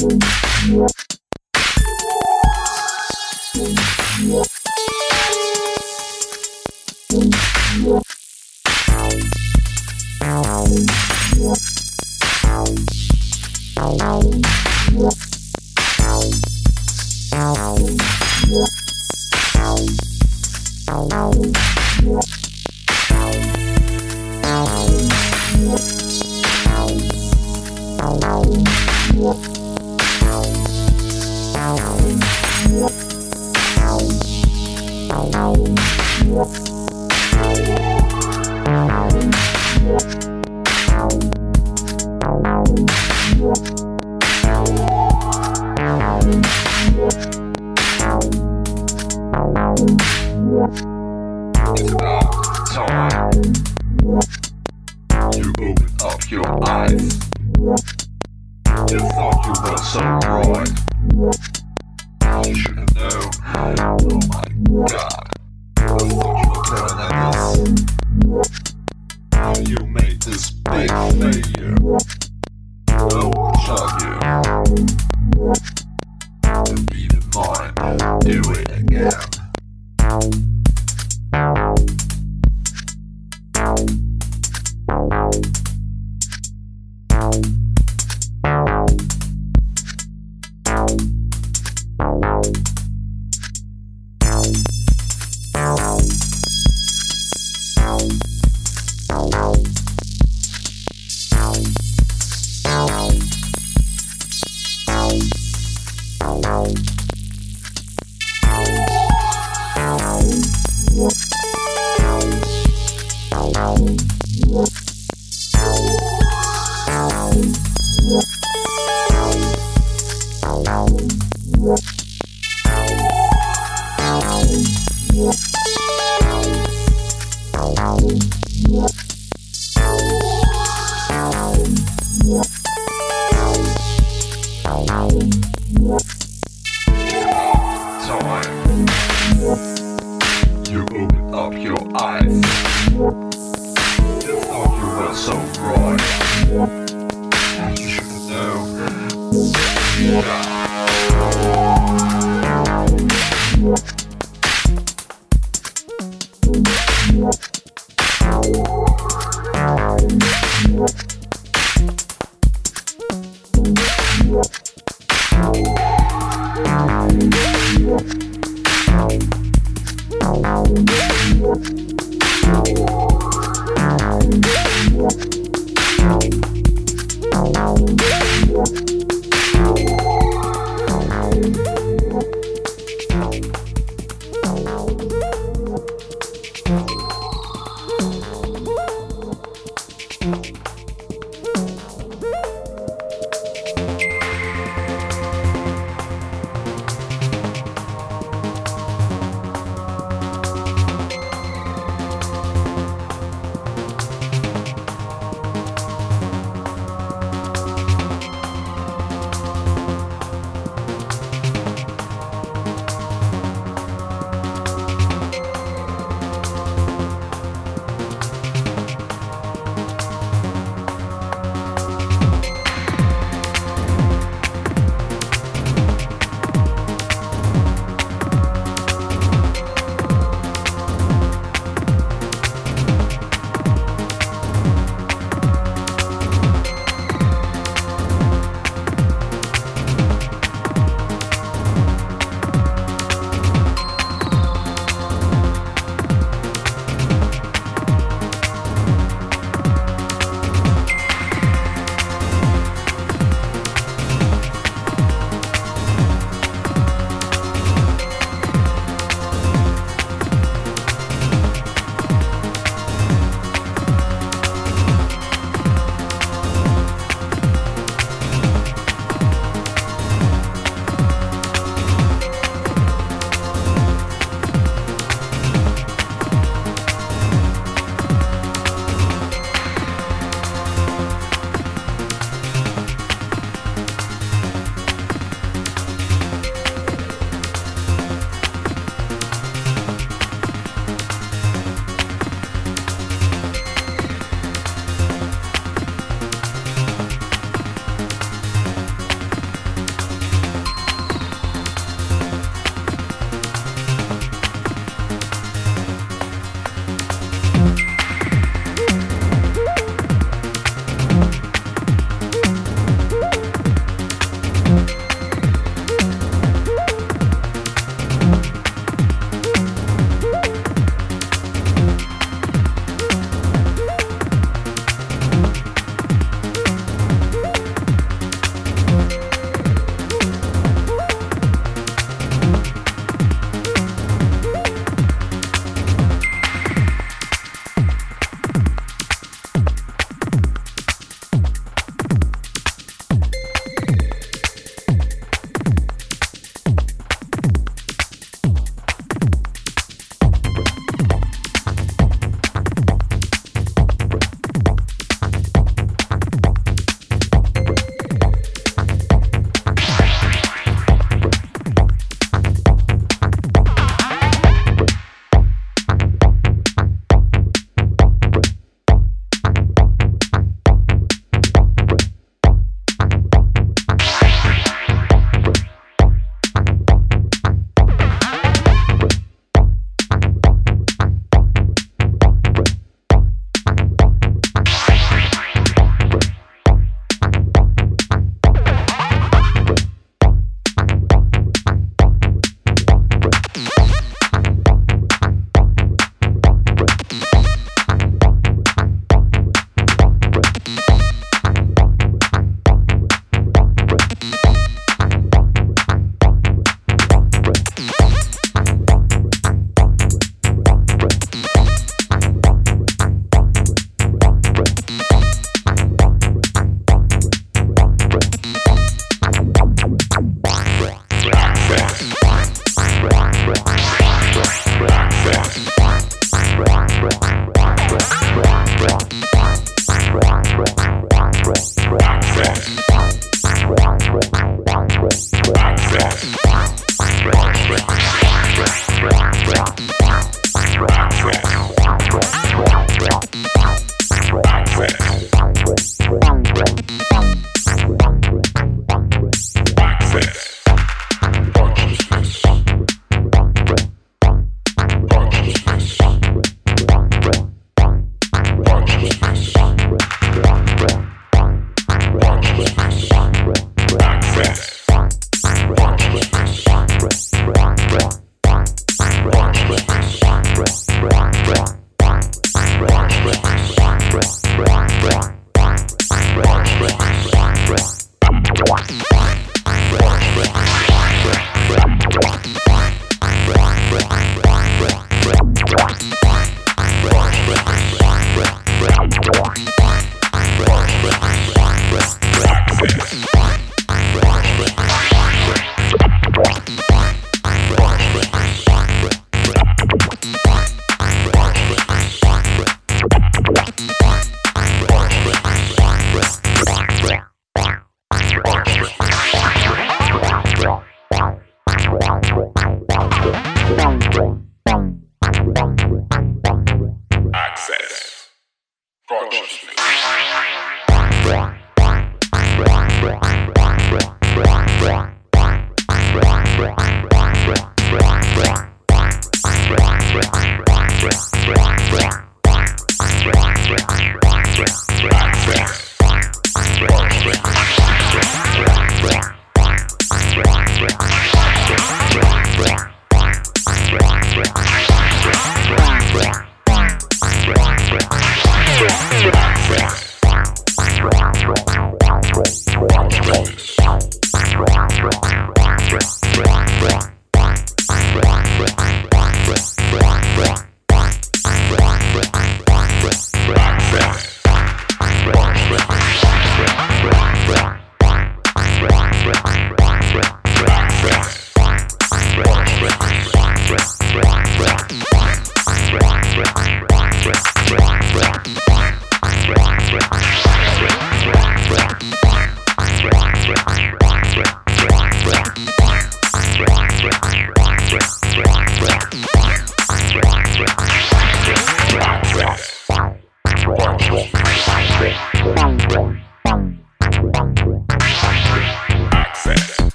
It's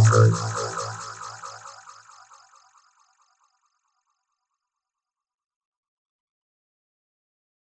Records.